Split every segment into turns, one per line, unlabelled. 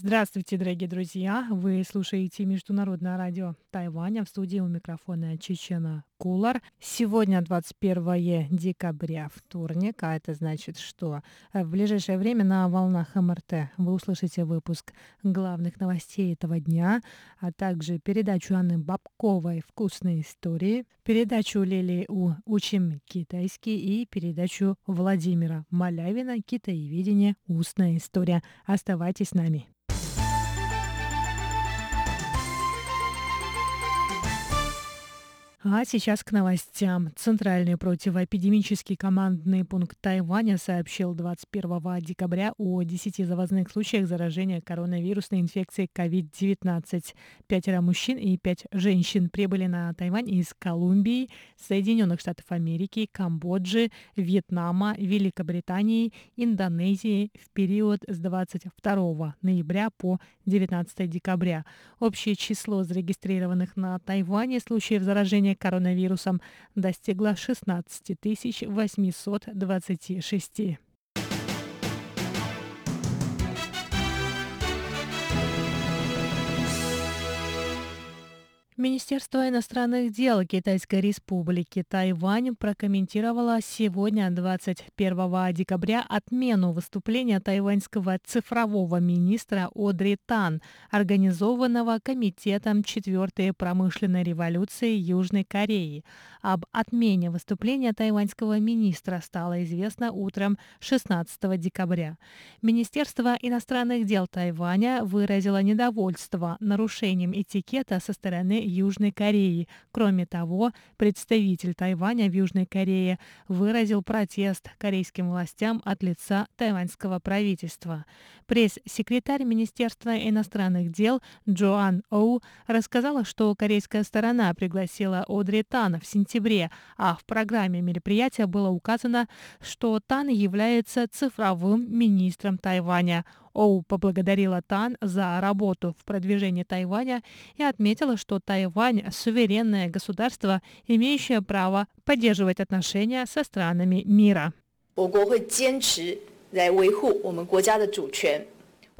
Здравствуйте, дорогие друзья! Вы слушаете Международное радио Тайваня. В студии у микрофона Чечена Кулар. Сегодня 21 декабря, вторник, а это значит, что в ближайшее время на волнах МРТ вы услышите выпуск главных новостей этого дня, а также передачу Анны Бабковой «Вкусные истории», передачу Лили У «Учим китайский» и передачу Владимира Малявина «Китаеведение. Устная история». Оставайтесь с нами. А сейчас к новостям. Центральный противоэпидемический командный пункт Тайваня сообщил 21 декабря о 10 завозных случаях заражения коронавирусной инфекцией COVID-19. Пятеро мужчин и пять женщин прибыли на Тайвань из Колумбии, Соединенных Штатов Америки, Камбоджи, Вьетнама, Великобритании, Индонезии в период с 22 ноября по 19 декабря. Общее число зарегистрированных на Тайване случаев заражения коронавирусом достигла 16 826. Министерство иностранных дел Китайской республики Тайвань прокомментировало сегодня, 21 декабря, отмену выступления тайваньского цифрового министра Одри Тан, организованного Комитетом четвертой промышленной революции Южной Кореи. Об отмене выступления тайваньского министра стало известно утром 16 декабря. Министерство иностранных дел Тайваня выразило недовольство нарушением этикета со стороны Южной Кореи. Кроме того, представитель Тайваня в Южной Корее выразил протест корейским властям от лица тайваньского правительства. Пресс-секретарь Министерства иностранных дел Джоан Оу рассказала, что корейская сторона пригласила Одри Тан в сентябре, а в программе мероприятия было указано, что Тан является цифровым министром Тайваня. Оу поблагодарила Тан за работу в продвижении Тайваня и отметила, что Тайвань – суверенное государство, имеющее право поддерживать отношения со странами мира. 我国会坚持来维护我们国家的主权。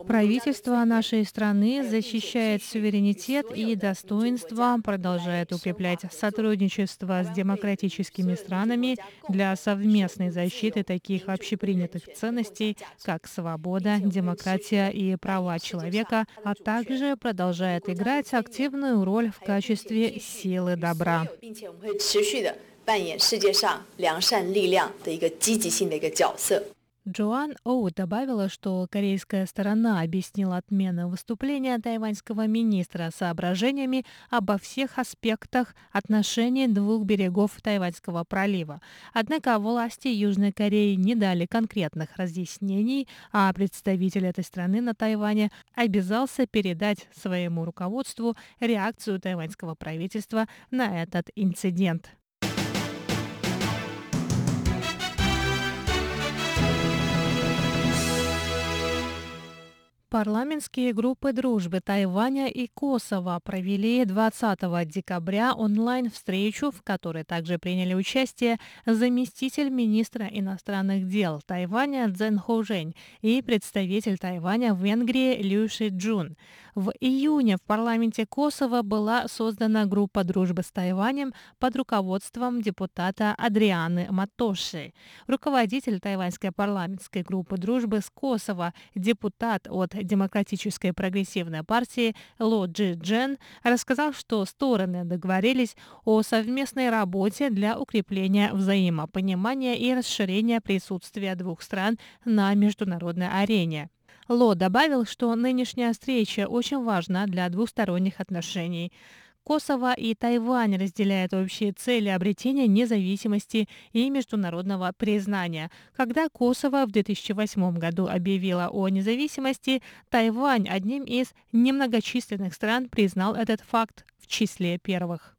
Правительство нашей страны защищает суверенитет и достоинство, продолжает укреплять сотрудничество с демократическими странами для совместной защиты таких общепринятых ценностей, как свобода, демократия и права человека, а также продолжает играть активную роль в качестве силы добра. 扮演世界上良善力量的一个积极性的一个角色。 Джоан Оу добавила, что корейская сторона объяснила отмену выступления тайваньского министра соображениями обо всех аспектах отношений двух берегов Тайваньского пролива. Однако власти Южной Кореи не дали конкретных разъяснений, а представитель этой страны на Тайване обязался передать своему руководству реакцию тайваньского правительства на этот инцидент. Парламентские группы дружбы Тайваня и Косово провели 20 декабря онлайн-встречу, в которой также приняли участие заместитель министра иностранных дел Тайваня Цзэн Хоужень и представитель Тайваня в Венгрии Лю Ши Джун. В июне в парламенте Косово была создана группа дружбы с Тайванем под руководством депутата Адрианы Матоши. Руководитель тайваньской парламентской группы дружбы с Косово, депутат от Демократической прогрессивной партии Ло Джи Джен, рассказал, что стороны договорились о совместной работе для укрепления взаимопонимания и расширения присутствия двух стран на международной арене. Ло добавил, что нынешняя встреча очень важна для двусторонних отношений. Косово и Тайвань разделяют общие цели обретения независимости и международного признания. Когда Косово в 2008 году объявило о независимости, Тайвань одним из немногочисленных стран признал этот факт в числе первых.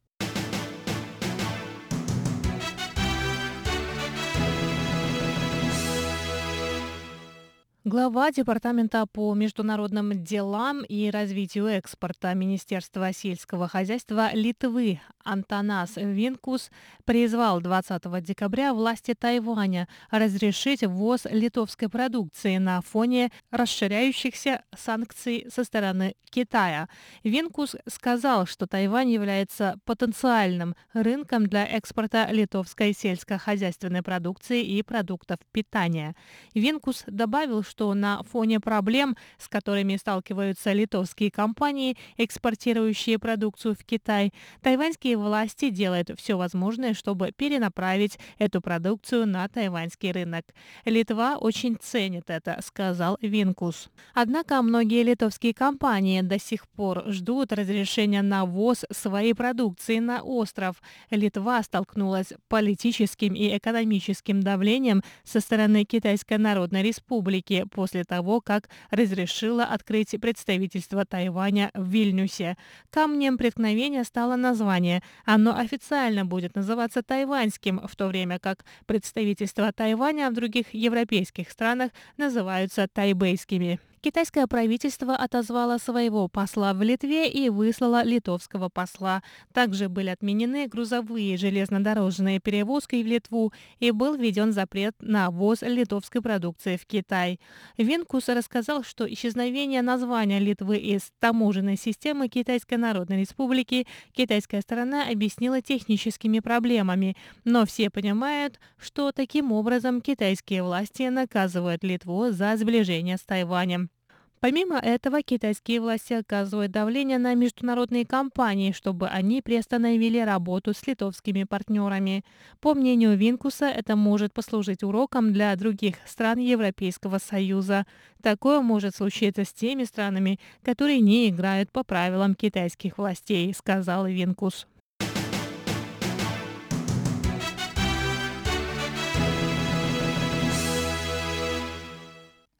Глава Департамента по международным делам и развитию экспорта Министерства сельского хозяйства Литвы Антонас Винкус призвал 20 декабря власти Тайваня разрешить ввоз литовской продукции на фоне расширяющихся санкций со стороны Китая. Винкус сказал, что Тайвань является потенциальным рынком для экспорта литовской сельскохозяйственной продукции и продуктов питания. Винкус добавил, что на фоне проблем, с которыми сталкиваются литовские компании, экспортирующие продукцию в Китай, тайваньские власти делают все возможное, чтобы перенаправить эту продукцию на тайваньский рынок. Литва очень ценит это, сказал Винкус. Однако многие литовские компании до сих пор ждут разрешения на ввоз своей продукции на остров. Литва столкнулась политическим и экономическим давлением со стороны Китайской Народной Республики после того, как разрешила открыть представительство Тайваня в Вильнюсе. Камнем преткновения стало название. Оно официально будет называться тайваньским, в то время как представительства Тайваня в других европейских странах называются тайбейскими. Китайское правительство отозвало своего посла в Литве и выслало литовского посла. Также были отменены грузовые железнодорожные перевозки в Литву и был введен запрет на ввоз литовской продукции в Китай. Винкус рассказал, что исчезновение названия Литвы из таможенной системы Китайской Народной Республики китайская сторона объяснила техническими проблемами, но все понимают, что таким образом китайские власти наказывают Литву за сближение с Тайванем. Помимо этого, китайские власти оказывают давление на международные компании, чтобы они приостановили работу с литовскими партнерами. По мнению Винкуса, это может послужить уроком для других стран Европейского Союза. Такое может случиться с теми странами, которые не играют по правилам китайских властей, сказал Винкус.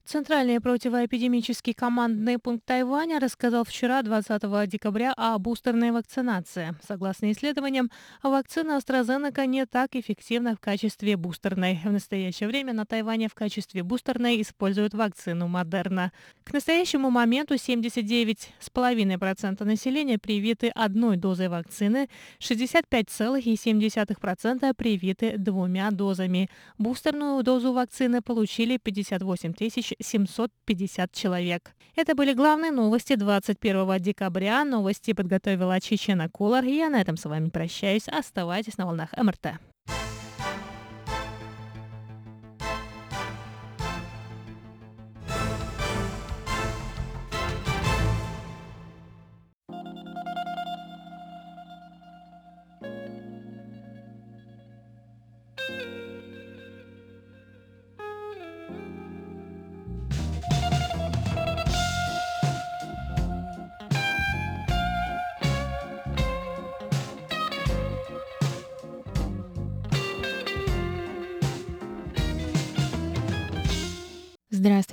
Центральный противоэпидемический командный пункт Тайваня рассказал вчера, 20 декабря, о бустерной вакцинации. Согласно исследованиям, вакцина AstraZeneca не так эффективна в качестве бустерной. В настоящее время на Тайване в качестве бустерной используют вакцину Модерна. К настоящему моменту 79,5% населения привиты одной дозой вакцины, 65,7% привиты двумя дозами. Бустерную дозу вакцины получили 58 тысяч 750 человек. Это были главные новости 21 декабря. Новости подготовила Чечена Кулар. Я на этом с вами прощаюсь. Оставайтесь на волнах МРТ.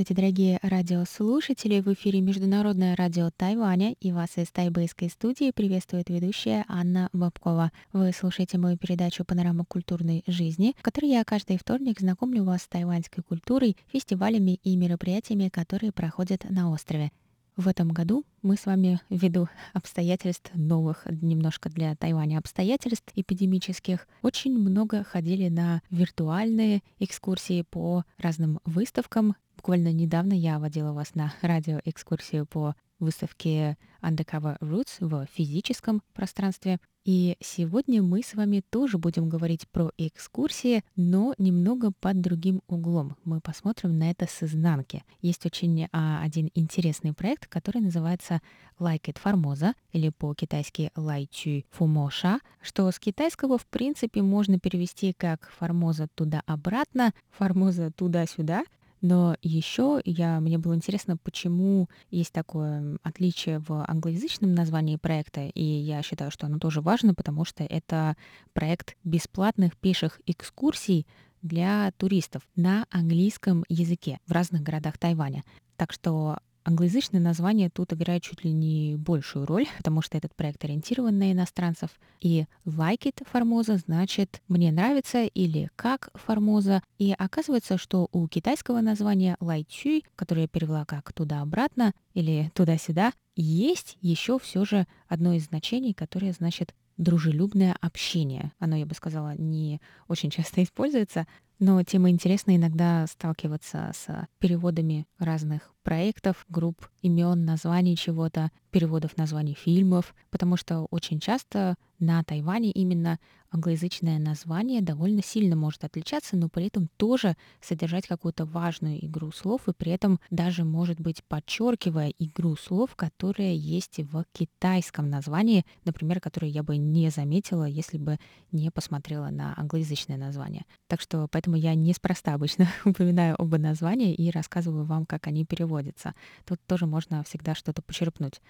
Здравствуйте, дорогие радиослушатели! В эфире Международное радио Тайваня и вас из тайбэйской студии приветствует ведущая Анна Бабкова. Вы слушаете мою передачу «Панорама культурной жизни», в которой я каждый вторник знакомлю вас с тайваньской культурой, фестивалями и мероприятиями, которые проходят на острове. В этом году мы с вами, ввиду обстоятельств новых, немножко для Тайваня обстоятельств эпидемических, очень много ходили на виртуальные экскурсии по разным выставкам, Буквально недавно я водила вас на радиоэкскурсию по выставке Undercover Roots в физическом пространстве. И сегодня мы с вами тоже будем говорить про экскурсии, но немного под другим углом. Мы посмотрим на это с изнанки. Есть очень а, один интересный проект, который называется Like It Formosa, или по-китайски Lai Chu Fumoша, что с китайского в принципе можно перевести как Формоза туда-обратно, Формоза туда-сюда, но еще я, мне было интересно, почему есть такое отличие в англоязычном названии проекта, и я считаю, что оно тоже важно, потому что это проект бесплатных пеших экскурсий для туристов на английском языке в разных городах Тайваня. Так что англоязычное название тут играет чуть ли не большую роль, потому что этот проект ориентирован на иностранцев. И like it Формоза значит «мне нравится» или «как Формоза». И оказывается, что у китайского названия лайчуй, которое я перевела как «туда-обратно» или «туда-сюда», есть еще все же одно из значений, которое значит дружелюбное общение. Оно, я бы сказала, не очень часто используется, но тем интересно иногда сталкиваться с переводами разных проектов, групп, имен, названий чего-то, переводов названий фильмов, потому что очень часто на Тайване именно англоязычное название довольно сильно может отличаться, но при этом тоже содержать какую-то важную игру слов и при этом даже, может быть, подчеркивая игру слов, которая есть в китайском названии, например, которое я бы не заметила, если бы не посмотрела на англоязычное название. Так что поэтому я неспроста обычно упоминаю оба названия и рассказываю вам, как они переводятся. Тут тоже можно всегда что-то почерпнуть.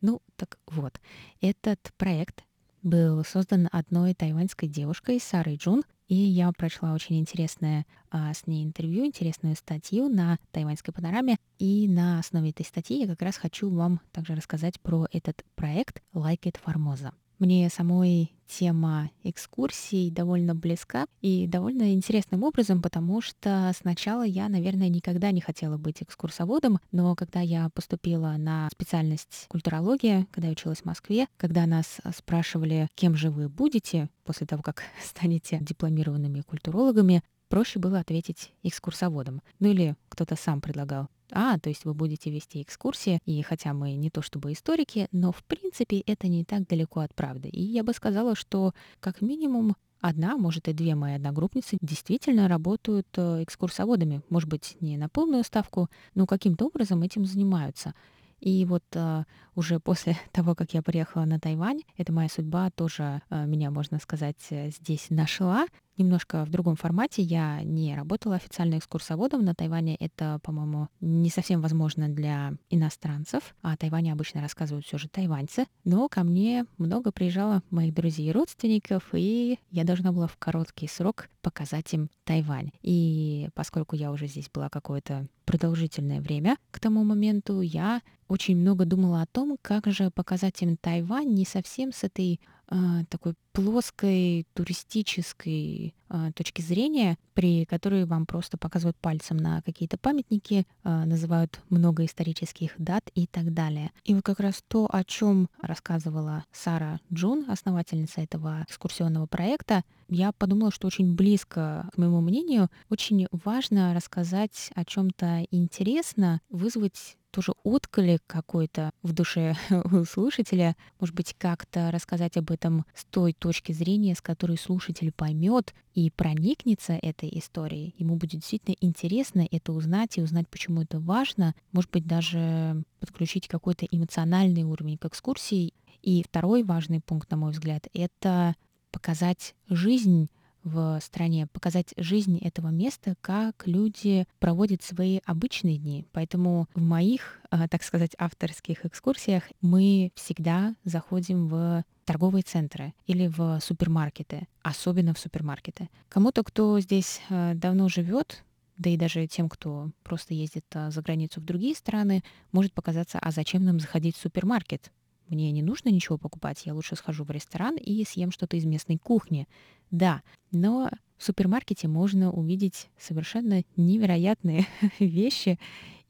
Ну, так вот, этот проект был создан одной тайваньской девушкой Сарой Джун, и я прочла очень интересное а, с ней интервью, интересную статью на тайваньской панораме. И на основе этой статьи я как раз хочу вам также рассказать про этот проект Like It Formosa. Мне самой тема экскурсий довольно близка и довольно интересным образом, потому что сначала я, наверное, никогда не хотела быть экскурсоводом, но когда я поступила на специальность культурология, когда я училась в Москве, когда нас спрашивали, кем же вы будете после того, как станете дипломированными культурологами, проще было ответить экскурсоводом. Ну или кто-то сам предлагал а, то есть вы будете вести экскурсии, и хотя мы не то чтобы историки, но в принципе это не так далеко от правды. И я бы сказала, что как минимум одна, может и две мои одногруппницы действительно работают э, экскурсоводами. Может быть, не на полную ставку, но каким-то образом этим занимаются. И вот а, уже после того, как я приехала на Тайвань, эта моя судьба тоже а, меня, можно сказать, здесь нашла немножко в другом формате. Я не работала официально экскурсоводом на Тайване. Это, по-моему, не совсем возможно для иностранцев. А о Тайване обычно рассказывают все же тайваньцы. Но ко мне много приезжало моих друзей и родственников, и я должна была в короткий срок показать им Тайвань. И поскольку я уже здесь была какое-то продолжительное время к тому моменту, я очень много думала о том, как же показать им Тайвань не совсем с этой а, такой плоской туристической а, точки зрения, при которой вам просто показывают пальцем на какие-то памятники, а, называют много исторических дат и так далее. И вот как раз то, о чем рассказывала Сара Джун, основательница этого экскурсионного проекта, я подумала, что очень близко к моему мнению, очень важно рассказать о чем-то интересно, вызвать тоже отклик какой-то в душе у слушателя, может быть, как-то рассказать об этом с той точки зрения, с которой слушатель поймет и проникнется этой историей. Ему будет действительно интересно это узнать и узнать, почему это важно. Может быть, даже подключить какой-то эмоциональный уровень к экскурсии. И второй важный пункт, на мой взгляд, это показать жизнь в стране, показать жизнь этого места, как люди проводят свои обычные дни. Поэтому в моих, а, так сказать, авторских экскурсиях мы всегда заходим в торговые центры или в супермаркеты, особенно в супермаркеты. Кому-то, кто здесь а, давно живет, да и даже тем, кто просто ездит а, за границу в другие страны, может показаться, а зачем нам заходить в супермаркет? Мне не нужно ничего покупать, я лучше схожу в ресторан и съем что-то из местной кухни. Да, но в супермаркете можно увидеть совершенно невероятные вещи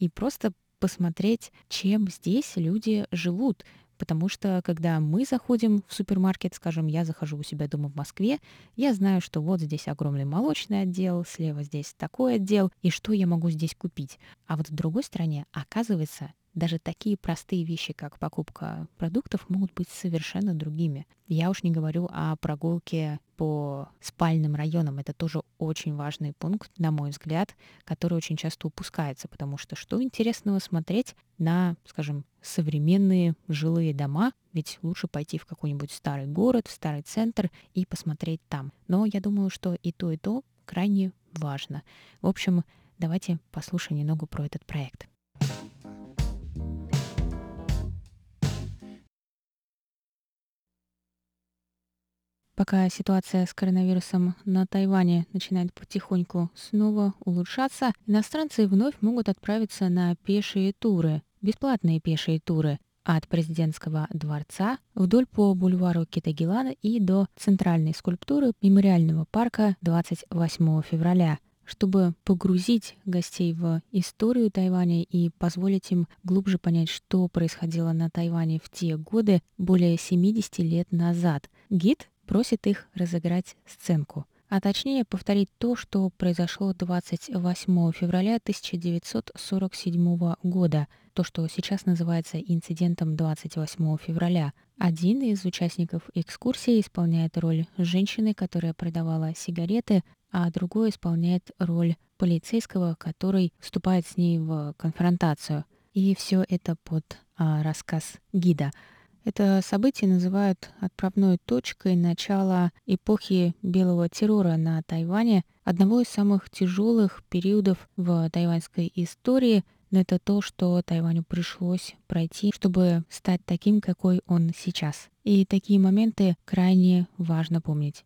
и просто посмотреть, чем здесь люди живут. Потому что когда мы заходим в супермаркет, скажем, я захожу у себя дома в Москве, я знаю, что вот здесь огромный молочный отдел, слева здесь такой отдел, и что я могу здесь купить. А вот в другой стране, оказывается, даже такие простые вещи, как покупка продуктов, могут быть совершенно другими. Я уж не говорю о прогулке по спальным районам. Это тоже очень важный пункт, на мой взгляд, который очень часто упускается, потому что что интересного смотреть на, скажем, современные жилые дома, ведь лучше пойти в какой-нибудь старый город, в старый центр и посмотреть там. Но я думаю, что и то, и то крайне важно. В общем, давайте послушаем немного про этот проект. Пока ситуация с коронавирусом на Тайване начинает потихоньку снова улучшаться, иностранцы вновь могут отправиться на пешие туры, бесплатные пешие туры от президентского дворца вдоль по бульвару Китагилана и до центральной скульптуры мемориального парка 28 февраля – чтобы погрузить гостей в историю Тайваня и позволить им глубже понять, что происходило на Тайване в те годы, более 70 лет назад. Гид просит их разыграть сценку, а точнее повторить то, что произошло 28 февраля 1947 года, то, что сейчас называется инцидентом 28 февраля. Один из участников экскурсии исполняет роль женщины, которая продавала сигареты, а другой исполняет роль полицейского, который вступает с ней в конфронтацию. И все это под а, рассказ гида. Это событие называют отправной точкой начала эпохи белого террора на Тайване, одного из самых тяжелых периодов в тайваньской истории. Но это то, что Тайваню пришлось пройти, чтобы стать таким, какой он сейчас. И такие моменты крайне важно помнить.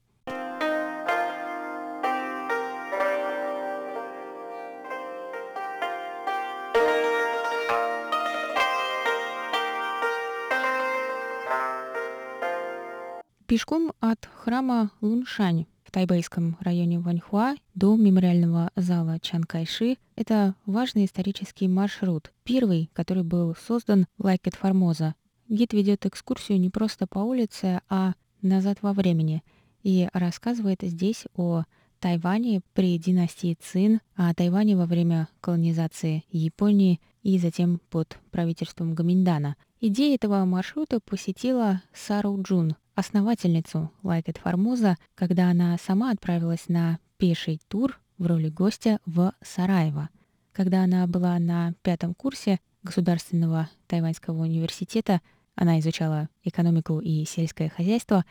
Пешком от храма Луншань в тайбэйском районе Ваньхуа до мемориального зала Чан Кайши — это важный исторический маршрут, первый, который был создан Like It Formosa. Гид ведет экскурсию не просто по улице, а назад во времени и рассказывает здесь о Тайване при династии Цин, о Тайване во время колонизации Японии и затем под правительством Гоминьдана. Идея этого маршрута посетила Сару Джун, основательницу Like It Formosa, когда она сама отправилась на пеший тур в роли гостя в Сараево. Когда она была на пятом курсе Государственного тайваньского университета, она изучала экономику и сельское хозяйство,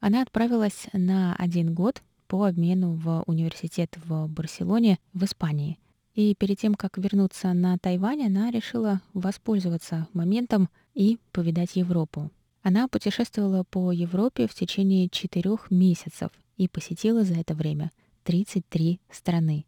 она отправилась на один год по обмену в университет в Барселоне в Испании. И перед тем, как вернуться на Тайвань, она решила воспользоваться моментом и повидать Европу. Она путешествовала по Европе в течение четырех месяцев и посетила за это время 33 страны.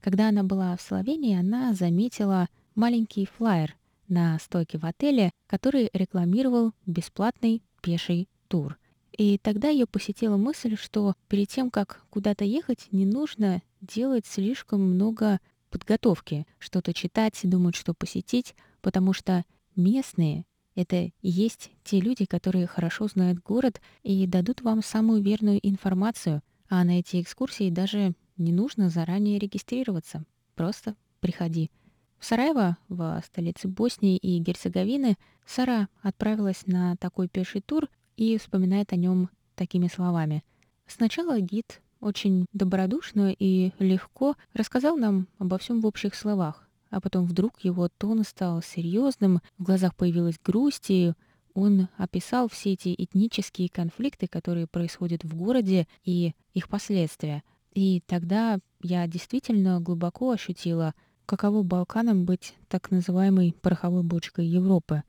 Когда она была в Словении, она заметила маленький флаер на стойке в отеле, который рекламировал бесплатный пеший тур. И тогда ее посетила мысль, что перед тем, как куда-то ехать, не нужно делать слишком много подготовки, что-то читать, думать, что посетить, потому что местные это и есть те люди, которые хорошо знают город и дадут вам самую верную информацию, а на эти экскурсии даже не нужно заранее регистрироваться. Просто приходи. В Сараево, в столице Боснии и Герцеговины, Сара отправилась на такой пеший тур и вспоминает о нем такими словами. Сначала гид очень добродушно и легко рассказал нам обо всем в общих словах, а потом вдруг его тон стал серьезным, в глазах появилась грусть, и он описал все эти этнические конфликты, которые происходят в городе, и их последствия. И тогда я действительно глубоко ощутила, каково Балканам быть так называемой пороховой бочкой Европы.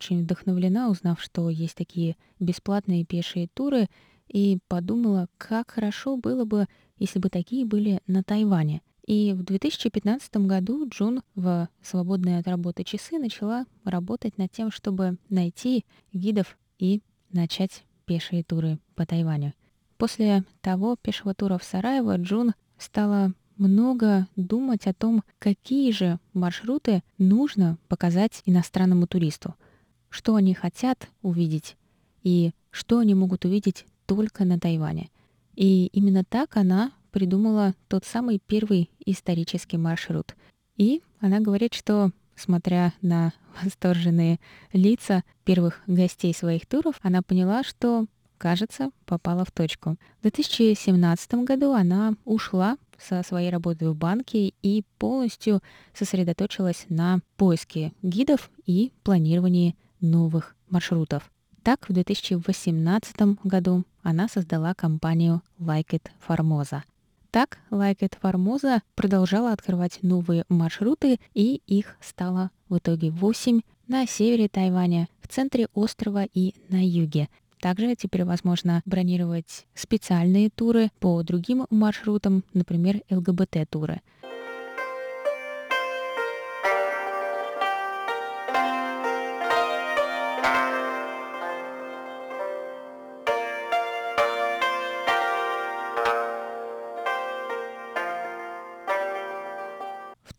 Очень вдохновлена, узнав, что есть такие бесплатные пешие туры, и подумала, как хорошо было бы, если бы такие были на Тайване. И в 2015 году Джун в свободные от работы часы начала работать над тем, чтобы найти гидов и начать пешие туры по Тайваню. После того пешего тура в Сараево Джун стала много думать о том, какие же маршруты нужно показать иностранному туристу, что они хотят увидеть и что они могут увидеть только на Тайване. И именно так она придумала тот самый первый исторический маршрут. И она говорит, что смотря на восторженные лица первых гостей своих туров, она поняла, что, кажется, попала в точку. В 2017 году она ушла со своей работой в банке и полностью сосредоточилась на поиске гидов и планировании новых маршрутов. Так, в 2018 году она создала компанию Like It Formosa. Так, Like It Formosa продолжала открывать новые маршруты, и их стало в итоге 8 на севере Тайваня, в центре острова и на юге. Также теперь возможно бронировать специальные туры по другим маршрутам, например, ЛГБТ-туры.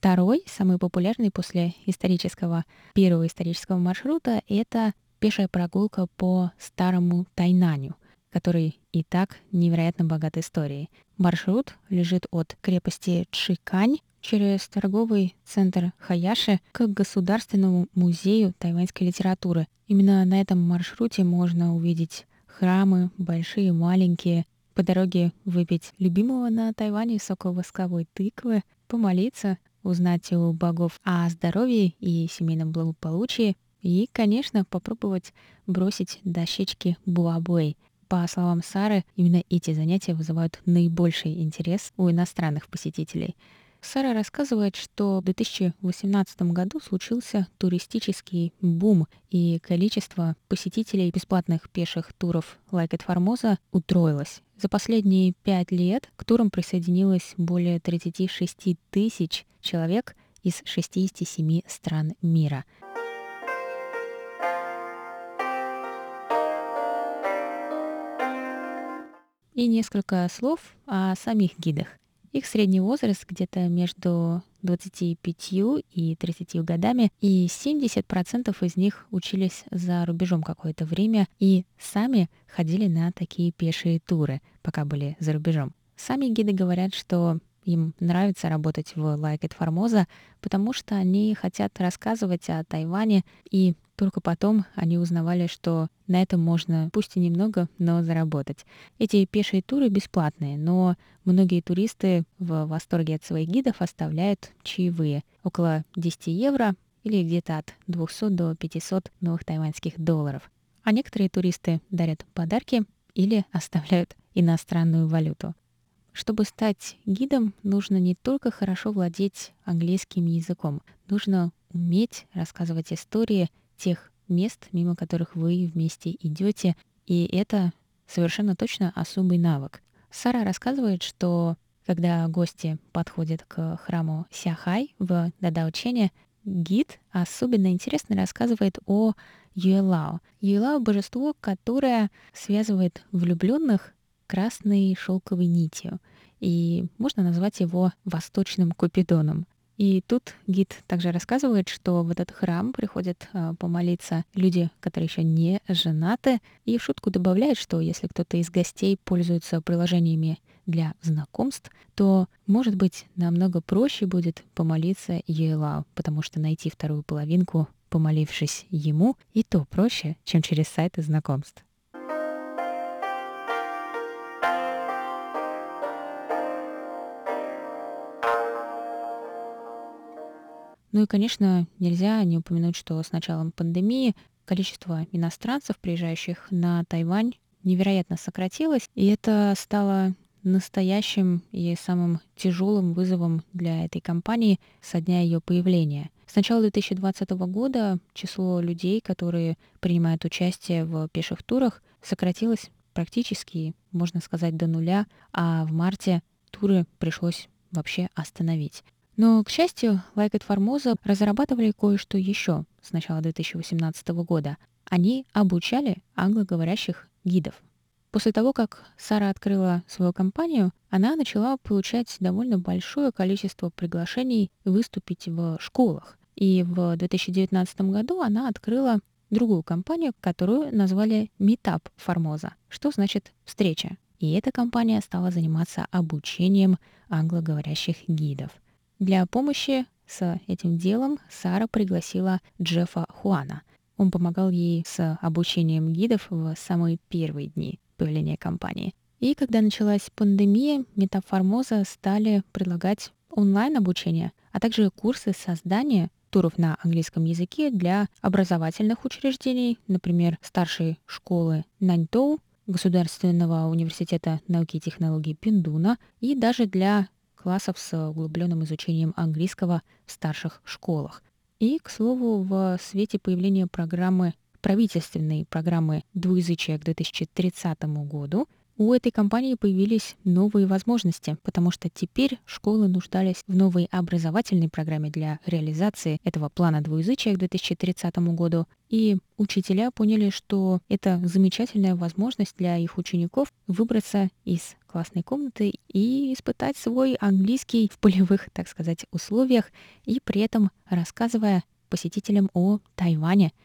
Второй, самый популярный после исторического, первого исторического маршрута, это пешая прогулка по старому Тайнаню, который и так невероятно богат историей. Маршрут лежит от крепости Чикань через торговый центр Хаяши к Государственному музею тайваньской литературы. Именно на этом маршруте можно увидеть храмы, большие маленькие, по дороге выпить любимого на Тайване сока восковой тыквы, помолиться, узнать у богов о здоровье и семейном благополучии, и, конечно, попробовать бросить дощечки буабуэй. По словам Сары, именно эти занятия вызывают наибольший интерес у иностранных посетителей. Сара рассказывает, что в 2018 году случился туристический бум, и количество посетителей бесплатных пеших туров Like It Formosa утроилось. За последние пять лет к турам присоединилось более 36 тысяч человек из 67 стран мира — И несколько слов о самих гидах. Их средний возраст где-то между 25 и 30 годами, и 70% из них учились за рубежом какое-то время и сами ходили на такие пешие туры, пока были за рубежом. Сами гиды говорят, что им нравится работать в Like It Formosa, потому что они хотят рассказывать о Тайване, и только потом они узнавали, что на этом можно, пусть и немного, но заработать. Эти пешие туры бесплатные, но многие туристы в восторге от своих гидов оставляют чаевые. Около 10 евро или где-то от 200 до 500 новых тайваньских долларов. А некоторые туристы дарят подарки или оставляют иностранную валюту. Чтобы стать гидом, нужно не только хорошо владеть английским языком, нужно уметь рассказывать истории тех мест, мимо которых вы вместе идете, и это совершенно точно особый навык. Сара рассказывает, что когда гости подходят к храму Сяхай в Дадаучене, гид особенно интересно рассказывает о Юэлао. Юэлао — божество, которое связывает влюбленных красной шелковой нитью, и можно назвать его восточным купидоном. И тут гид также рассказывает, что в этот храм приходят э, помолиться люди, которые еще не женаты, и в шутку добавляет, что если кто-то из гостей пользуется приложениями для знакомств, то, может быть, намного проще будет помолиться Елау, потому что найти вторую половинку, помолившись ему, и то проще, чем через сайты знакомств. Ну и, конечно, нельзя не упомянуть, что с началом пандемии количество иностранцев, приезжающих на Тайвань, невероятно сократилось, и это стало настоящим и самым тяжелым вызовом для этой компании со дня ее появления. С начала 2020 года число людей, которые принимают участие в пеших турах, сократилось практически, можно сказать, до нуля, а в марте туры пришлось вообще остановить. Но, к счастью, Like It Formosa разрабатывали кое-что еще с начала 2018 года. Они обучали англоговорящих гидов. После того, как Сара открыла свою компанию, она начала получать довольно большое количество приглашений выступить в школах. И в 2019 году она открыла другую компанию, которую назвали Meetup Formosa, что значит «встреча». И эта компания стала заниматься обучением англоговорящих гидов. Для помощи с этим делом Сара пригласила Джеффа Хуана. Он помогал ей с обучением гидов в самые первые дни появления компании. И когда началась пандемия, Метаформоза стали предлагать онлайн-обучение, а также курсы создания туров на английском языке для образовательных учреждений, например, старшей школы Наньтоу, Государственного университета науки и технологий Пиндуна и даже для классов с углубленным изучением английского в старших школах. И, к слову, в свете появления программы правительственной программы двуязычия к 2030 году у этой компании появились новые возможности, потому что теперь школы нуждались в новой образовательной программе для реализации этого плана двуязычия к 2030 году, и учителя поняли, что это замечательная возможность для их учеников выбраться из классной комнаты и испытать свой английский в полевых, так сказать, условиях, и при этом рассказывая посетителям о Тайване –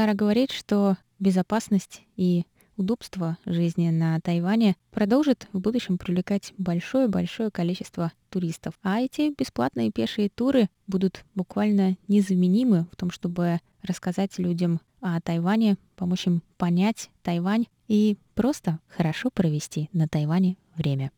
Сара говорит, что безопасность и удобство жизни на Тайване продолжит в будущем привлекать большое-большое количество туристов. А эти бесплатные пешие туры будут буквально незаменимы в том, чтобы рассказать людям о Тайване, помочь им понять Тайвань и просто хорошо провести на Тайване время.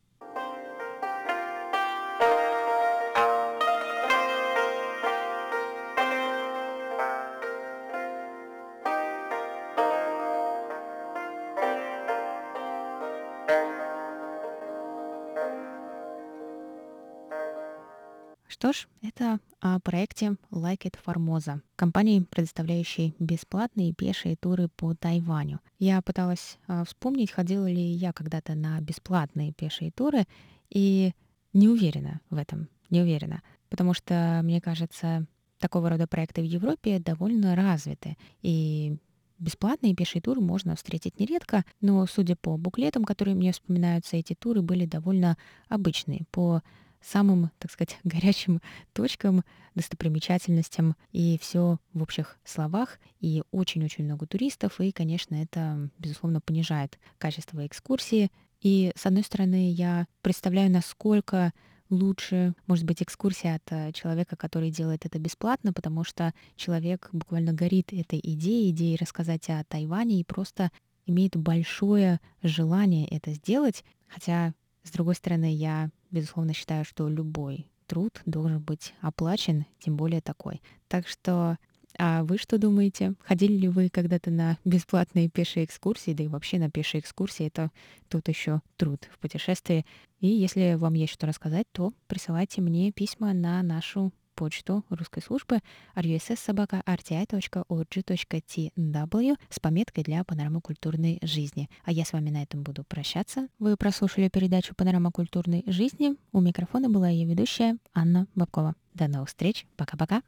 Что ж, это о проекте Like It Formosa, компании, предоставляющей бесплатные пешие туры по Тайваню. Я пыталась э, вспомнить, ходила ли я когда-то на бесплатные пешие туры, и не уверена в этом, не уверена, потому что, мне кажется, такого рода проекты в Европе довольно развиты, и Бесплатные пешие туры можно встретить нередко, но, судя по буклетам, которые мне вспоминаются, эти туры были довольно обычные, по самым, так сказать, горячим точкам, достопримечательностям, и все в общих словах, и очень-очень много туристов, и, конечно, это, безусловно, понижает качество экскурсии. И, с одной стороны, я представляю, насколько лучше, может быть, экскурсия от э, человека, который делает это бесплатно, потому что человек буквально горит этой идеей, идеей рассказать о Тайване и просто имеет большое желание это сделать. Хотя, с другой стороны, я безусловно, считаю, что любой труд должен быть оплачен, тем более такой. Так что а вы что думаете? Ходили ли вы когда-то на бесплатные пешие экскурсии, да и вообще на пешие экскурсии? Это тут еще труд в путешествии. И если вам есть что рассказать, то присылайте мне письма на нашу почту русской службы russsobaka.rti.org.tw с пометкой для панорамы культурной жизни. А я с вами на этом буду прощаться. Вы прослушали передачу «Панорама культурной жизни». У микрофона была ее ведущая Анна Бабкова. До новых встреч. Пока-пока.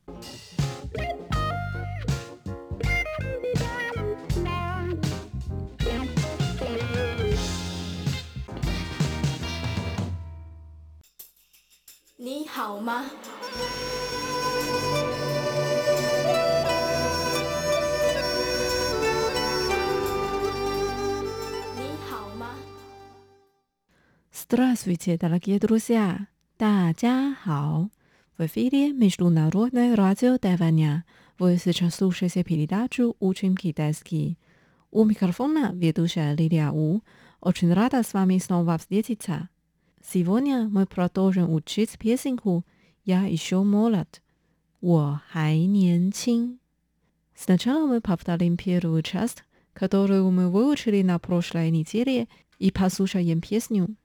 ？Здравствуйте, дорогие друзья! 大家好! В эфире Международное радио Тайваня. Вы сейчас слушаете передачу «Учим китайский». У микрофона ведущая Лилия У. Очень рада с вами снова встретиться. Сегодня мы продолжим учить песенку «Я еще молод». 我还年轻. Сначала мы повторим первую часть, которую мы выучили на прошлой неделе, и послушаем песню.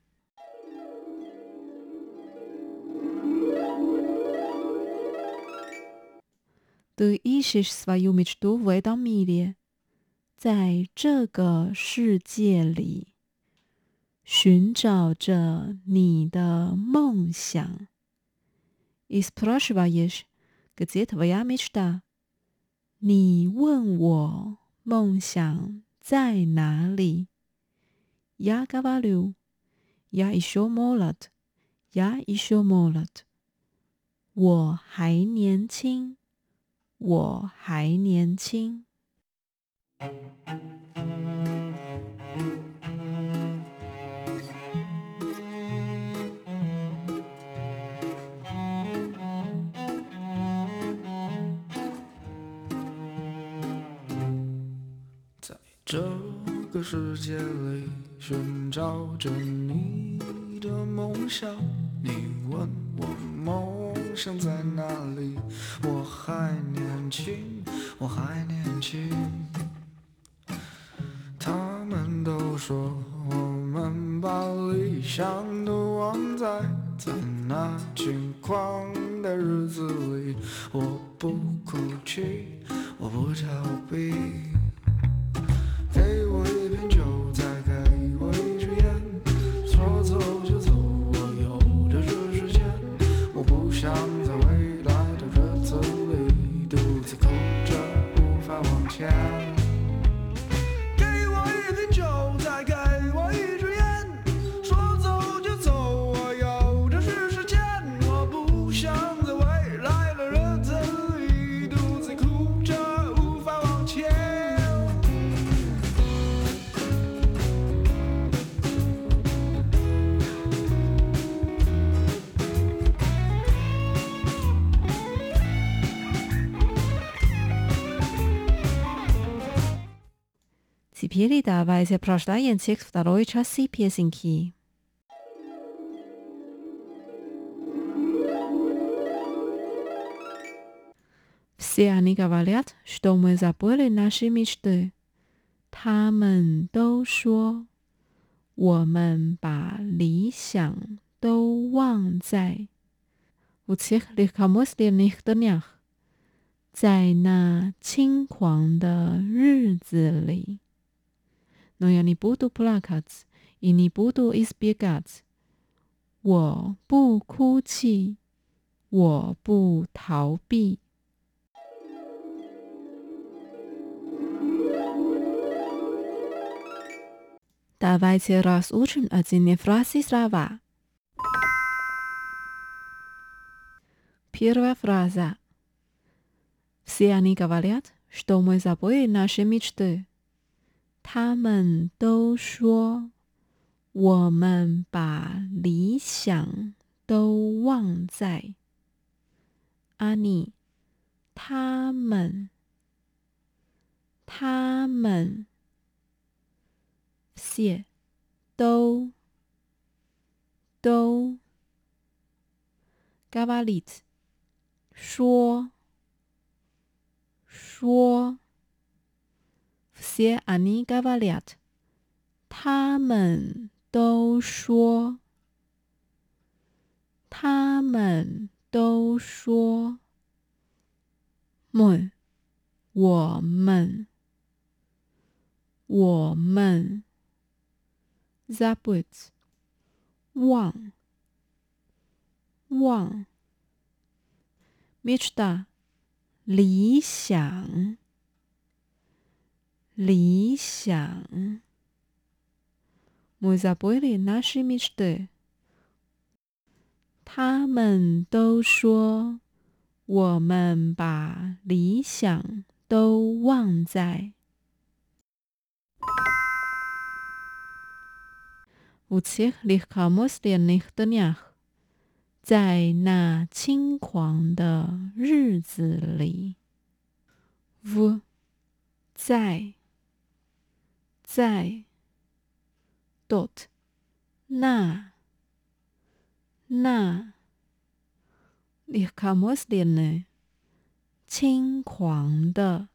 Ты ищешь свою мечту в этом мире, 在这个世界里，寻找着你的梦想。И спрашиваешь, где твоя мечта? 你问我梦想在哪里？Я говорю, я еще молод, я еще молод. 我还年轻。 我还年轻。
在这个世界里寻找着你的梦想你问我梦生在哪里？我还年轻，我还年轻。他们都说我们把理想都忘在在那轻狂的日子里。我不哭泣，我不逃避。
Теперь давайте прочитаем текст второй части песенки. Все они говорят, что мы забыли наши мечты. 他们都说，我们把理想都忘在 в тех легкомысленных днях，在那轻狂的日子里。 Но я не буду плакать и не буду избегать。我不哭泣，我不逃避。Давайте разучим один фразы слова. Первая фраза. Все они говорят, что мы забыли наши мечты. 他们都说，我们把理想都忘在。阿尼，他们，他们，谢，都，都。嘎巴里特，说，说。些 ani g a v a l i a t 他们都说，他们都说们我们，我们，zabut，望，望，mitchda，理想。理想，мы забыли наши мечты。他们都说，我们把理想都忘在。в тех легкомысленных днях，在那轻狂的日子里。в 在。 在 dot 那那 i k a m o s l i 呢？轻狂的，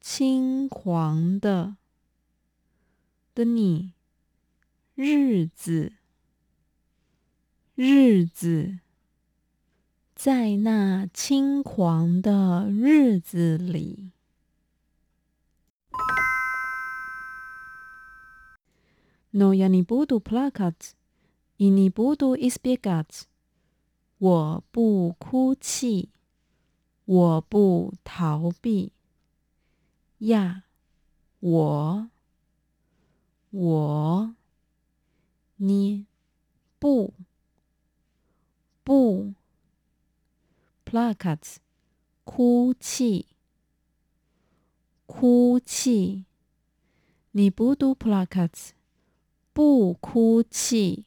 轻狂的的你，日子，日子，在那轻狂的日子里。no yanni budu plakat, inni budu is bigger 我不哭泣我不逃避呀我我你不不 pla cats 哭泣哭泣 ni budu pla cats 不哭泣，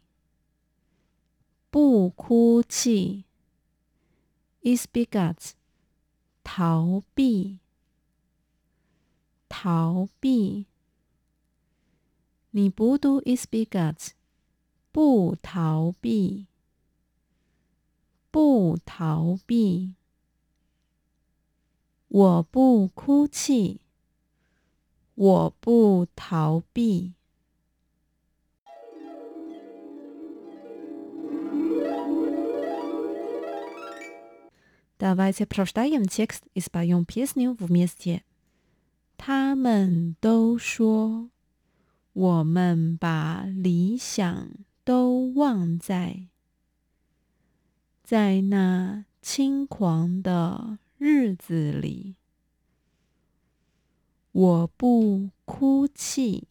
不哭泣。Isbigat，逃避，逃避。你不读 Isbigat，不逃避，不逃避。我不哭泣，我不逃避。Давайте прочитаем текст и споем песню вместе. 他们都说，我们把理想都忘在在那轻狂的日子里。我不哭泣，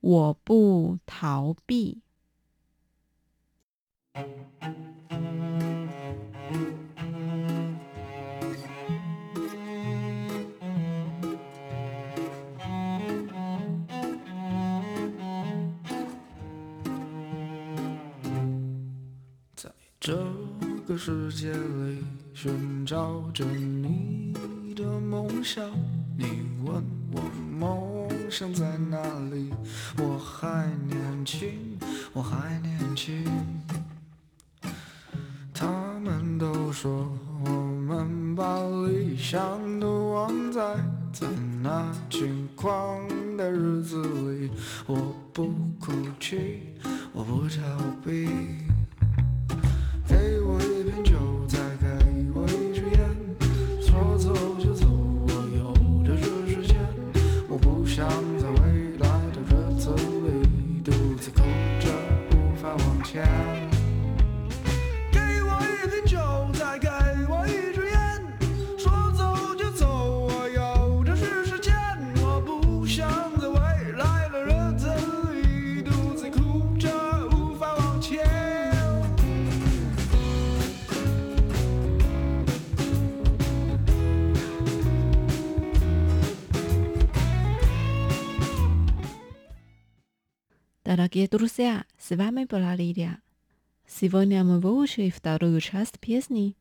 我不逃避。
这个世界里寻找着你的梦想。你问我梦想在哪里？我还年轻，我还年轻。他们都说我们把理想都忘在在那轻狂的日子里。我不哭泣，我不逃避。
друзья, с вами была Лилия. Сегодня мы выучили вторую часть песни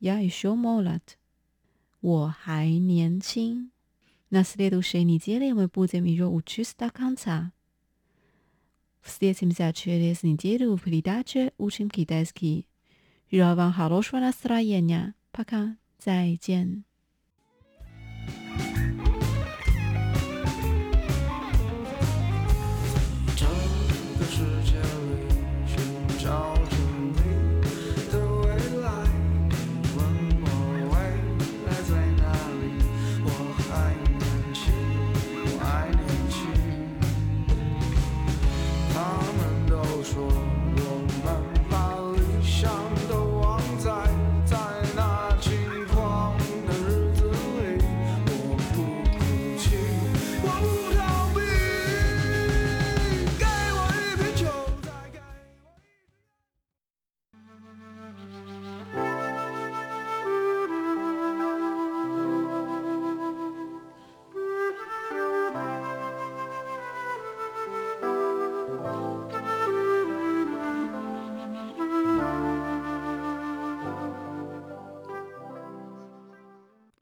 «Я еще молод». 我还年轻。На следующей неделе мы будем ее учить до конца. Встретимся через неделю в передаче «Учим китайский». Желаю вам хорошего настроения. Пока. 再见。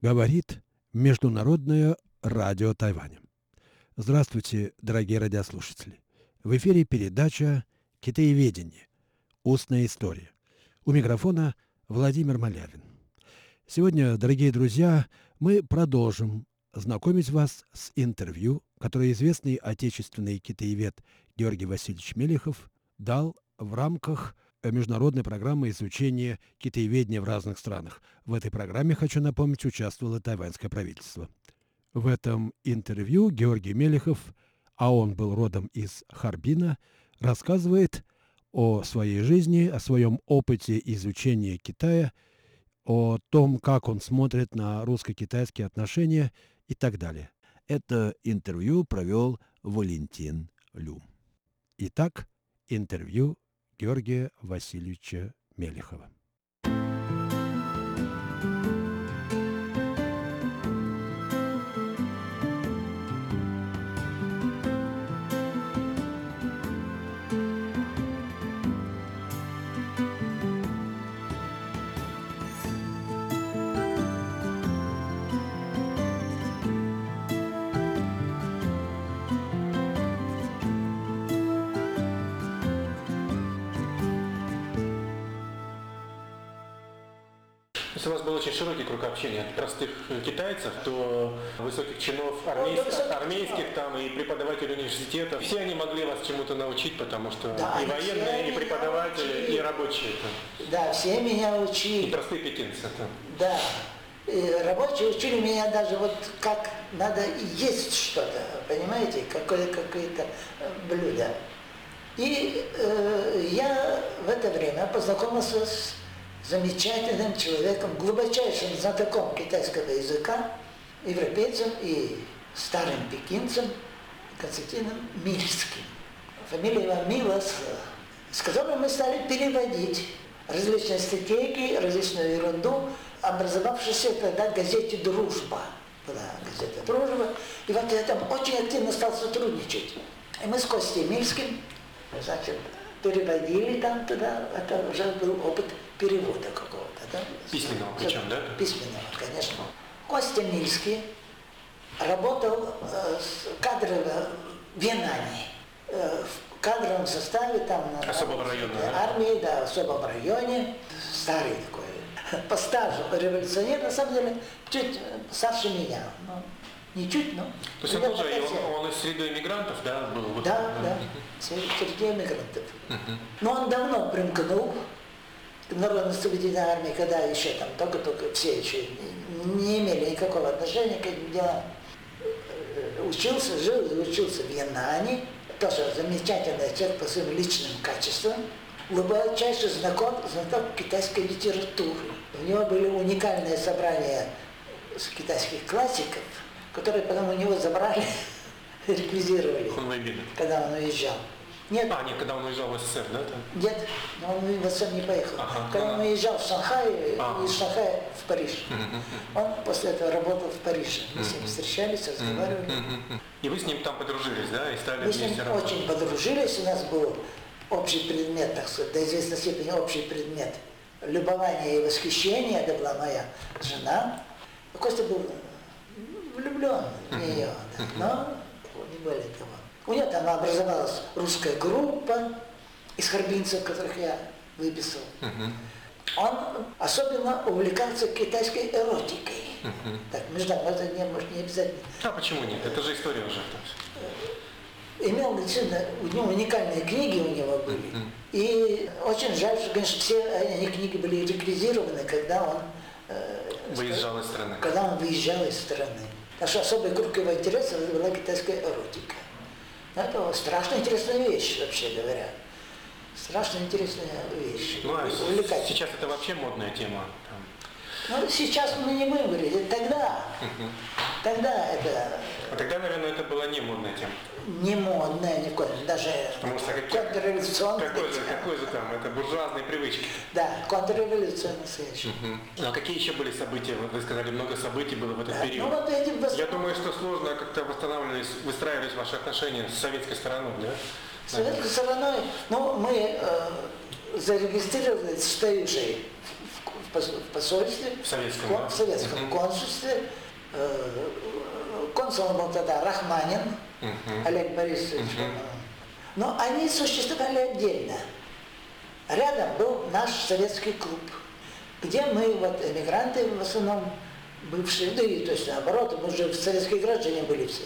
Говорит Международное радио Тайваня. Здравствуйте, дорогие радиослушатели. В эфире передача «Китаеведение. Устная история». У микрофона Владимир Малявин. Сегодня, дорогие друзья, мы продолжим знакомить вас с интервью, которое известный отечественный китаевед Георгий Васильевич Мелехов дал в рамках международной программы изучения китаеведения в разных странах. В этой программе, хочу напомнить, участвовало тайваньское правительство. В этом интервью Георгий Мелехов, а он был родом из Харбина, рассказывает о своей жизни, о своем опыте изучения Китая, о том, как он смотрит на русско-китайские отношения и так далее. Это интервью провел Валентин Люм. Итак, интервью Георгия Васильевича Мелехова.
У вас был очень широкий круг общения от простых э, китайцев до высоких чинов армейс-
высоких
армейских там и преподавателей университета. Все они могли вас чему-то научить, потому что
Да,
и военные, и преподаватели,
учили.
и рабочие. там,
Да, все меня
И
учили.
простые пекинцы. там.
Да. И рабочие учили меня даже вот как надо есть что-то, понимаете, какое- какое-то э, блюдо. И э, я в это время познакомился с замечательным человеком, глубочайшим знатоком китайского языка, европейцем и старым пекинцем Константином Мильским. Фамилия его Милос, с которым мы стали переводить различные статейки, различную ерунду, образовавшейся тогда газете «Дружба». Была газета «Дружба». И вот я там очень активно стал сотрудничать. И мы с Костей Мильским, значит, переводили там туда, это уже был опыт перевода какого-то. Да?
Письменного причем, да?
Письменного, конечно. Костя Мильский работал э, с кадрово в Янане, э, в кадровом составе там на
Особого
на-
района,
на
да?
армии, да, в особом районе, старый такой, по стажу революционер, на самом деле, чуть э, старше меня, ну, не чуть, но...
То есть он тоже, и
50.
он, он из среды иммигрантов, да, был? Вот,
Да, да, среди эмигрантов. Но он давно примкнул Народно-освободительной армии, когда еще там только-только все еще не- имели никакого отношения к этим делам. Э, Учился, жил и учился в Янане, тоже замечательный человек по своим личным качествам, глубочайший знаком, знаток китайской литературы. У него были уникальные собрания с китайских классиков, которые потом у него забрали, реквизировали когда он уезжал. Нет,
А, нет, когда он уезжал в СССР, да? Там?
нет, он в СССР не поехал.
Ага.
Когда он уезжал в Шанхай,
Ага.
из Шанхая в Париж. Он после этого работал в Париже. Мы с ним встречались, разговаривали.
И вы с ним там подружились, да, и стали
Мы с ним
работать?
очень подружились, у нас был общий предмет, так сказать, до известной степени общий предмет любования и восхищения, это была моя жена. Костя был влюблен в нее, да, но не более того. У нее там образовалась русская группа из харбинцев, которых я выписал. Он особенно увлекался китайской эротикой. Так, между нами, это не, может, не обязательно.
А почему нет? Это же история уже. есть.
имел действительно, у него уникальные книги у него были. И очень жаль, что, конечно, все эти книги были реквизированы, когда он, э,
Выезжал из страны.
когда он выезжал из страны. Что особый круг его интересов была китайская эротика. Это страшно интересная вещь, вообще говоря. Страшно интересная вещь.
Ну, а сейчас это вообще модная тема.
Ну, сейчас мы не будем говорить, это тогда. Тогда это
А тогда, наверное, это была не модная тема.
Не модное, ни в коем, даже
Потому что как-
контрреволюционная
Какой же, какой же там, это буржуазные привычки.
Да, контрреволюция настоящая.
Ну, а какие еще были события? Вы сказали, много событий было в этот
Да,
период.
Ну вот эти вос-
Я думаю, что сложно как-то восстанавливались, выстраивались ваши отношения с советской стороной, да?
с советской стороной, ну, мы э, зарегистрировались в в, в пос- в посольстве,
В советском,
кон-
да?
в советском
Мгм.
консульстве. Э, консулом был тогда Рахманин Олег Борисович. по-моему. Но они существовали отдельно. Рядом был наш советский клуб, где мы, вот, эмигранты в основном, бывшие, да и то есть наоборот, мы уже советские граждане были все.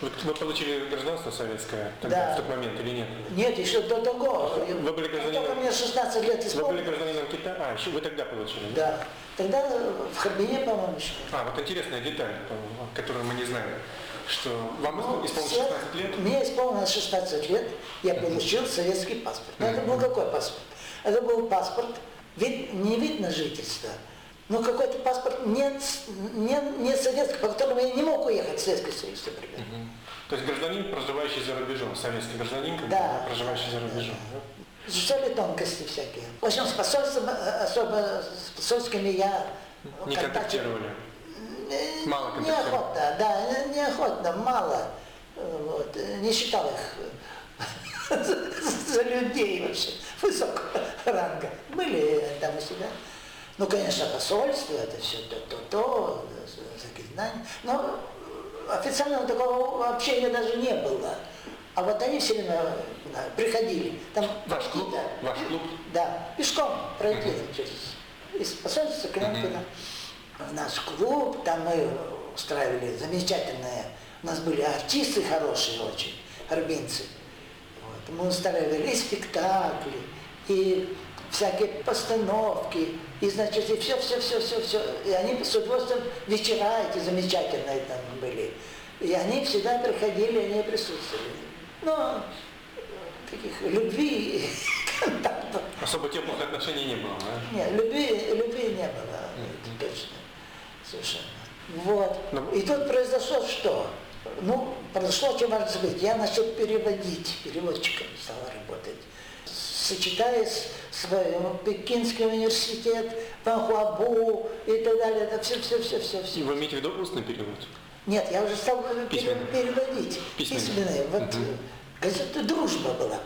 Вы, вы получили гражданство советское тогда,
Да.
в тот момент или нет?
Нет, еще до того.
Вы были гражданином-
Только мне 16 лет
Вы были
исполнилось.
гражданином Китая? А, еще вы тогда получили?
Да. Тогда в Харбине, по-моему, еще.
А, вот интересная деталь, которую мы не знали, что вам
Ну,
исполнилось
все-
16 лет?
Мне исполнилось 16 лет, я получил советский паспорт. Но это был какой паспорт? Это был паспорт, вид, не вид на жительство, но какой-то паспорт не, не, не советский, по которому я не мог уехать в Советский Союз, например.
То есть гражданин, проживающий за рубежом, советский гражданин,
Да.
проживающий за рубежом. да?
Изучали тонкости всякие. В общем, с посольством, э, особо с посольскими я
Не
контактировал.
контактировали.
Э,
Мало контактировали.
Неохотно, да, э, неохотно, мало. Э, Вот, э, не считал их э, за- людей вообще высокого ранга. Были там у себя. Ну, конечно, посольство, это все то-то-то, всякие знания. Но э, официального такого общения даже не было. А вот они все время да, приходили. Там
Ваш клуб? Ваш клуб?
Да, пешком пройти через из посольства к нам в наш клуб, там мы устраивали замечательные, у нас были артисты хорошие очень, армянцы. Вот. Мы устраивали и спектакли, и всякие постановки, и, значит, и все, все, все, все, все. И они с удовольствием вечера эти замечательные там были. И они всегда приходили, они присутствовали. Но таких любви, контактов.
Особо теплых отношений не было, да?
Нет, любви, любви не было, точно, совершенно. Вот.
Ну-
И тут произошло что? Ну, произошло, чем может быть. Я начал переводить, переводчиком стал работать. Сочетаясь свой Пекинский университет, Панхуабу и так далее. Это все, все, все, все, все.
Вы имеете в виду устный перевод?
Нет, я уже стал
Письменный.
переводить.
Письменный.
Письменные. Вот э, газета «Дружба» была.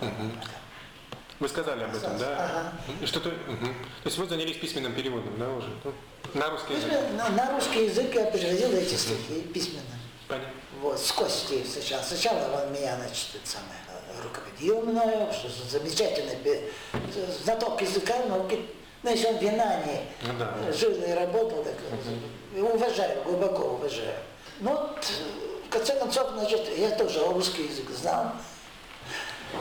Вы сказали об этом, да?
Ага.
Что-то, мгм. То есть вы занялись письменным переводом, да, уже? Ну, На русский язык?
Письменно- на русский язык я переводил эти стихи письменно.
Понятно.
Вот, с Костей сначала. Сначала он меня, значит, самое, руководил мною, что за замечательный знаток языка, но знаешь, он в Винании
Ну да.
жил и работал, так, э, уважаю, глубоко уважаю. Ну, вот, в конце концов, значит, я тоже русский язык знал.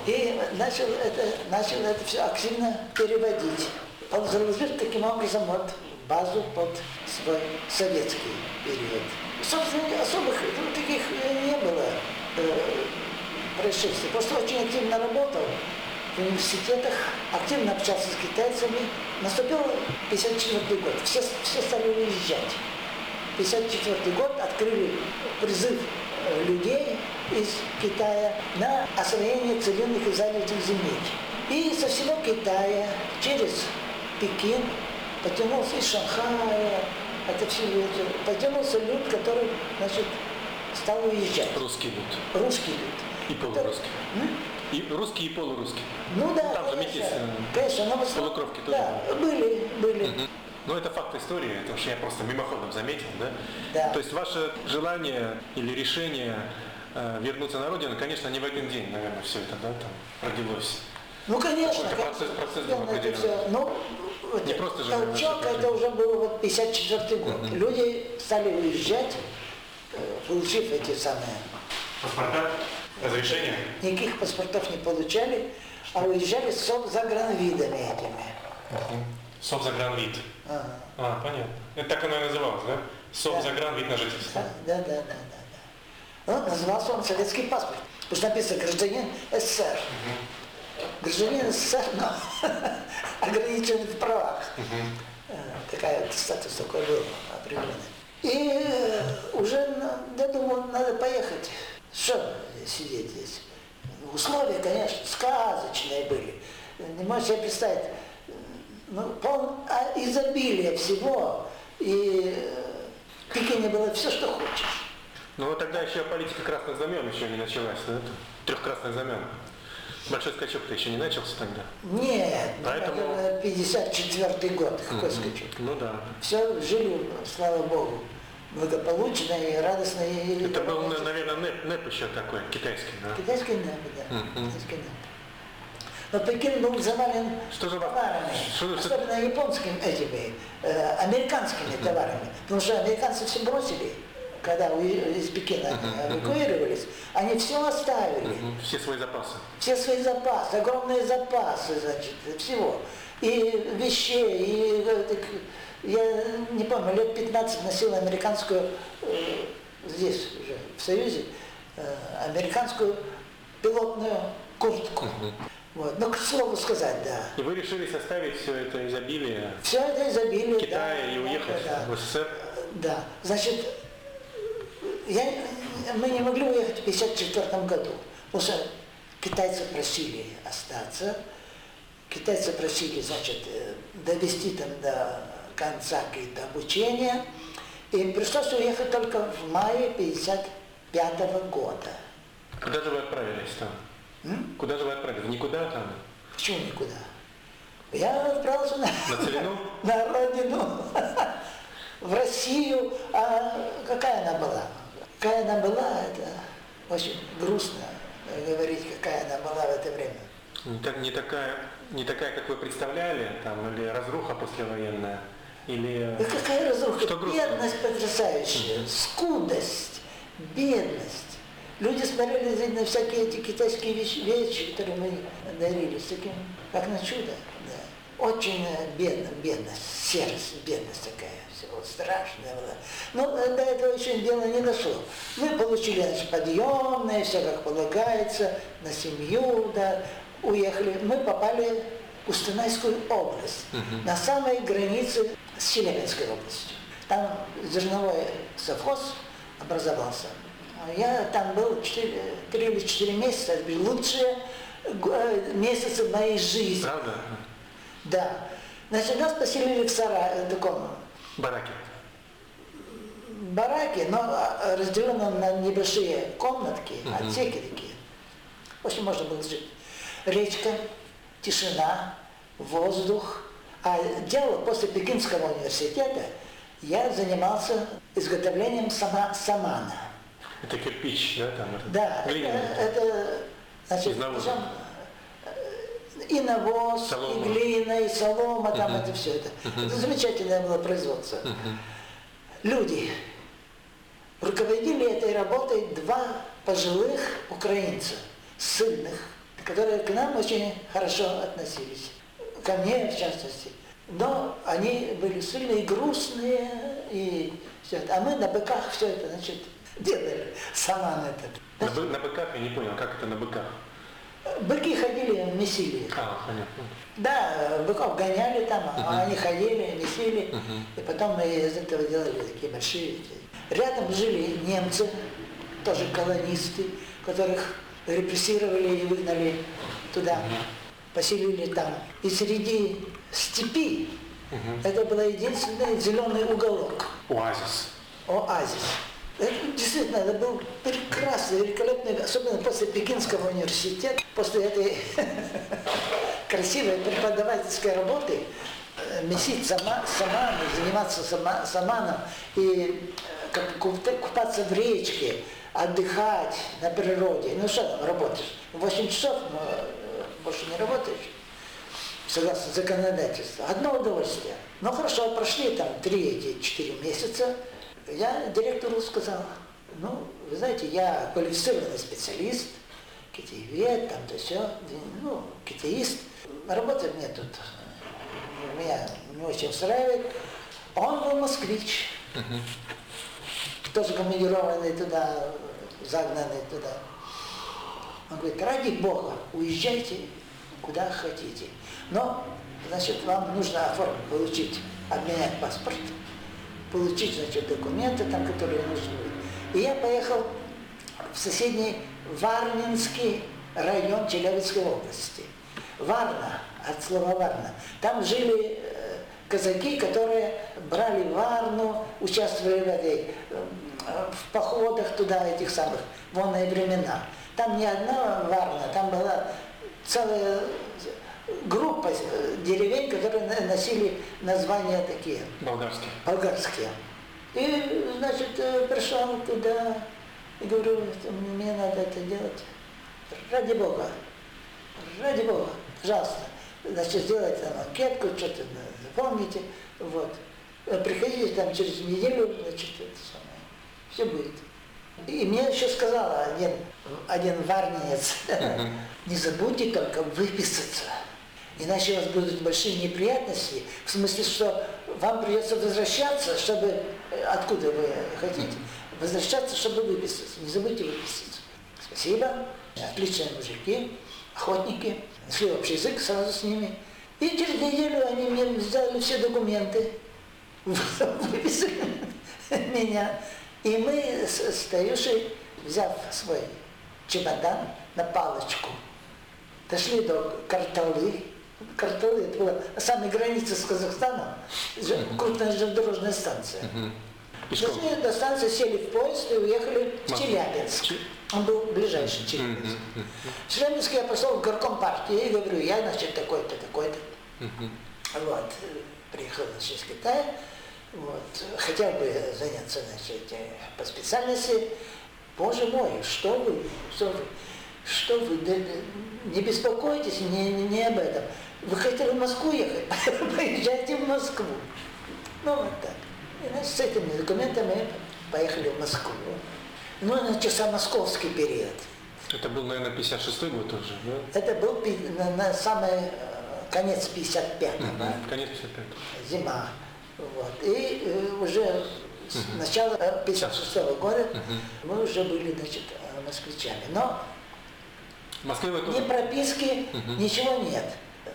И начал это, начал это все активно переводить. Он заложил таким образом вот базу под свой советский период. Собственно, особых ну, таких э, не было э, происшествий. Просто очень активно работал в университетах, активно общался с китайцами. Наступил 54 год. Все, все стали уезжать. 54 год открыли призыв э, людей из Китая на освоение целинных и занятых земель. И со всего Китая через Пекин потянулся из Шанхая, это все люди, потянулся люд, который, значит, стал уезжать.
Русский люд.
Русский люд.
И полурусский.
М?
И русский, и полурусский.
Ну да,
Там же
конечно,
метис, э,
конечно, но в основном-
полукровки тоже
Да, были, были.
Мгм. Ну, это факт истории, это уж я просто мимоходом заметил, да?
Да.
То есть ваше желание или решение вернуться на родину, конечно, не в один день, наверное, все это, да, там родилось.
Ну, конечно,
Какой-то процесс- процесс был
это
определенный.
все. Ну, вот
Не просто же
толчок,
это
это уже был вот 54 год. Люди стали уезжать, э, получив эти самые,
Паспорта, разрешение?
никаких паспортов не получали, а уезжали с загранвидами этими.
Совзагранвид.
Ага.
А, понятно. Это так оно и называлось, да? Совзагранвид на жительство.
Да, да, да, да, да. Ну, назывался он советский паспорт. Потому что написано гражданин СССР. Гражданин СССР, но ограничен в правах. Э, Такая статус такой был определенный. И э, уже на- я думал, надо поехать. Что сидеть здесь? Условия, конечно, сказочные были. Не можешь себе представить. Ну, пол, а изобилие всего. И э, в Пекине было все, что хочешь.
Ну вот тогда еще политика красных знамен еще не началась, да? Трех красных знамен. Большой скачок-то еще не начался тогда.
Нет, ну,
Поэтому-
это 54 год, какой скачок.
Ну да.
Все жили, слава Богу, благополучно и радостно. И
Это был, на- наверное, НЭП, НЭП еще такой, китайский, да?
Китайский небо, да.
Мгм.
Китайский небо. Но Пекин был завален
Что вам-
товарами,
что- что-
особенно японскими этими, э, американскими товарами. Потому что американцы все бросили, когда из Пекина эвакуировались. Они все оставили.
Мгм. Все свои запасы.
все свои запасы, огромные запасы, значит, всего. И вещей, и э, так, я не помню, лет 15 носил американскую, э, здесь уже, в Союзе, э, американскую пилотную куртку. Вот. Ну, к слову сказать, да.
И вы решили составить все это изобилие
Все это изобилие.
Китая
да,
и уехать
да,
в СССР?
Да, значит, я, мы не могли уехать в 1954 году, потому что китайцы просили остаться, китайцы просили, значит, э, довести там до конца какие-то обучения, и пришлось уехать только в мае 1955 года.
Куда же вы отправились там?
М?
Куда же вы отправились? Никуда там?
Почему никуда? Я отправился на,
На Целину?
на родину, в Россию. А какая она была? Какая она была, это очень грустно говорить, какая она была в это время.
Не, так- не такая, не такая, как вы представляли, там, или разруха послевоенная, Или
Да какая разруха?
Что грустно?
Бедность потрясающая, скудость, бедность. Люди смотрели на всякие эти китайские вещи, вещи, которые мы дарили, с таким, как на чудо. Да. Очень э, бедно, бедность, серость, бедность такая, все вот страшная была. Но до этого еще дело не дошло. Мы получили, значит, подъемные, все как полагается, на семью, да, уехали. Мы попали в Кустанайскую область, на самой границе с Челябинской областью. Там зерновой совхоз образовался. Я там был 4, 3 или 4 месяца, это были лучшие э, месяцы моей жизни.
правда?
Да. Значит, нас поселили в сарае, таком
Бараки.
бараке, но а, разделенном на небольшие комнатки, отсеки такие. В общем, можно было жить. Речка, тишина, воздух. А дело после Пекинского университета я занимался изготовлением сама, самана.
Это кирпич, да, там? это
Да, это,
глиняный.
это, значит,
Из
и навоз,
Солома.
и глина, и солома, там это все это. Это замечательное было производство. Люди руководили этой работой два пожилых украинца, сильных, которые к нам очень хорошо относились. Ко мне, в частности. Но они были сильные, грустные, и все это. А мы на быках все это, значит, делали. Саман этот.
На, бы- на быках я не понял, как это на быках?
Быки ходили, месили.
А, понятно.
Да, быков гоняли там, а они ходили, месили, и потом мы из этого делали такие большие. Рядом жили немцы, тоже колонисты, которых репрессировали и выгнали туда, поселили там. И среди степи это был единственный зеленый уголок,
Оазис.
оазис. Действительно, это был прекрасный, великолепный, особенно после Пекинского университета, после этой красивой преподавательской работы, э, месить сама, саман, заниматься сама, саманом и э, купаться в речке, отдыхать на природе. Ну что там, работаешь? 8 часов, но э, больше не работаешь согласно законодательству. Одно удовольствие. Ну хорошо, прошли там три эти четыре месяца. Я директору сказал, ну, вы знаете, я квалифицированный специалист, китаевед, там то все, ну, китаист. Работа мне тут, э, меня не очень устраивает. Он был москвич, тоже командированный туда, загнанный туда. Он говорит, ради Бога, уезжайте куда хотите. Но, значит, вам нужно оформить, получить, обменять паспорт, получить, значит, документы там, которые нужны. И я поехал в соседний Варнинский район Челябинской области. Варна, от слова Варна. Там жили э, казаки, которые брали Варну, участвовали в этой, э, в походах туда, этих самых, вонные времена. Там не одна Варна, там была целая группа э, деревень, которые носили названия такие,
Болгарский.
болгарские. И, значит, э, пришел туда и говорю, «Это мне надо это делать. Ради Бога, ради Бога, пожалуйста. Значит, сделайте там анкетку, что-то запомните. Вот. Э, Приходите там через неделю, значит, это самое. Все будет. И мне еще сказал один, один варнец, не забудьте только выписаться. Иначе у вас будут большие неприятности, в смысле, что вам придется возвращаться, чтобы, э, откуда вы хотите, возвращаться, чтобы выписаться. Не забудьте выписаться. Спасибо. Отличные мужики, охотники. Нашли общий язык сразу с ними. И через неделю они мне сделали все документы, выписали меня. И мы с, Таюшей, взяв свой чемодан на палочку, дошли до Карталы. Карталы, это была на самой границе с Казахстаном, крупная железнодорожная станция.
Пешком.
Дошли до станции, сели в поезд и уехали в. Челябинск.
Че-
Он был ближайший Челябинск. В Челябинск я пошел в горком партии и говорю, я, значит, такой-то, такой-то. Вот, приехал значит, из Китая, вот, хотел бы заняться, значит, э, по специальности. Боже мой, что вы, что вы, что вы, да, не беспокойтесь, не, не, не об этом. Вы хотели в Москву ехать, поезжайте в Москву. Ну, вот так. И, значит, с этими документами поехали в Москву. Ну, начался московский период.
Это был, наверное, 56-й год уже, да?
Это был на, на самый э, конец 55-го, да,
Конец 55-го.
зима. Вот. И э, уже с начала 56 года мы уже были, значит, э, москвичами. Но
В Москве вы
ни
тоже?
прописки, ничего нет.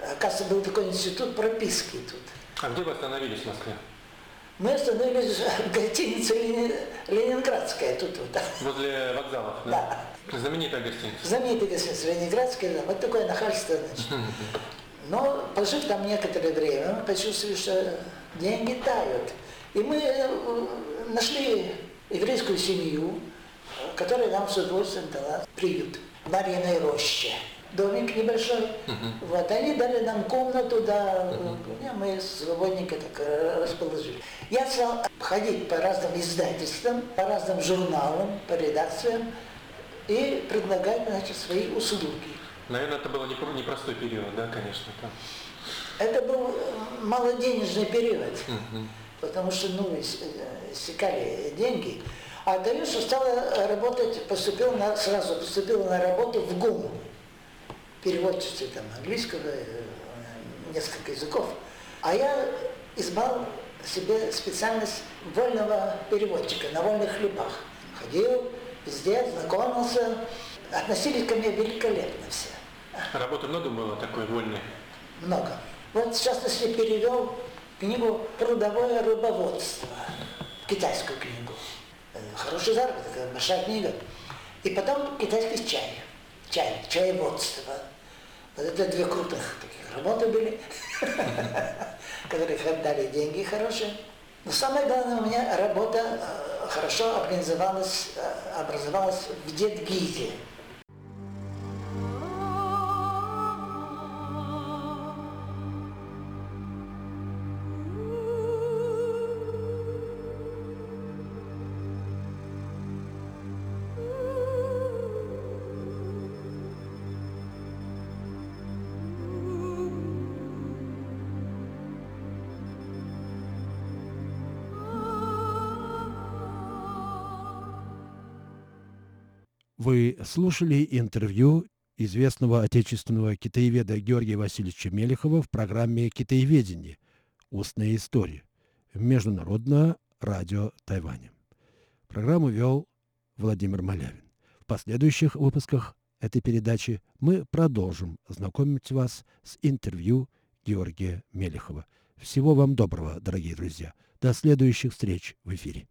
Оказывается, был такой институт прописки тут.
А где вы остановились в Москве?
Мы остановились в гостинице Лени- Ленинградская, тут вот.
Возле вокзалов, да? Знаменитая гостиница.
Знаменитый гостиница Ленинградская, да, вот такое нахальство, значит. Но пожив там некоторое время, мы почувствовали, что деньги тают. И мы э, нашли еврейскую семью, которая нам с удовольствием дала приют. в Марьиной роще. Домик небольшой. Вот, они дали нам комнату, да, э, мы свободненько так расположили. Я стал ходить по разным издательствам, по разным журналам, по редакциям и предлагать, значит, свои услуги.
Наверное, это был непро- непростой период, да, конечно. там.
Это был э, малоденежный период, потому что, ну, ис- э, деньги. А дальше стала работать, поступил на, сразу поступила на работу в ГУМ, переводчицей там английского, э, несколько языков. А я избрал себе специальность вольного переводчика на вольных хлебах. Ходил везде, знакомился, относились ко мне великолепно все.
Работы много было такой вольной?
Много. Вот в частности перевел книгу «Трудовое рыбоводство», китайскую книгу. Э, Хороший заработок, большая книга. И потом китайский чай, чай, чаеводство. Вот это две крутых таких работы были, которые дали деньги хорошие. Но самое главное, у меня работа э, хорошо организовалась, э, образовалась в Дедгизе.
Слушали интервью известного отечественного китаеведа Георгия Васильевича Мелехова в программе «Китаеведение. Устная история» Международное радио Тайваня. Программу вел Владимир Малявин. В последующих выпусках этой передачи мы продолжим знакомить вас с интервью Георгия Мелехова. Всего вам доброго, дорогие друзья. До следующих встреч в эфире.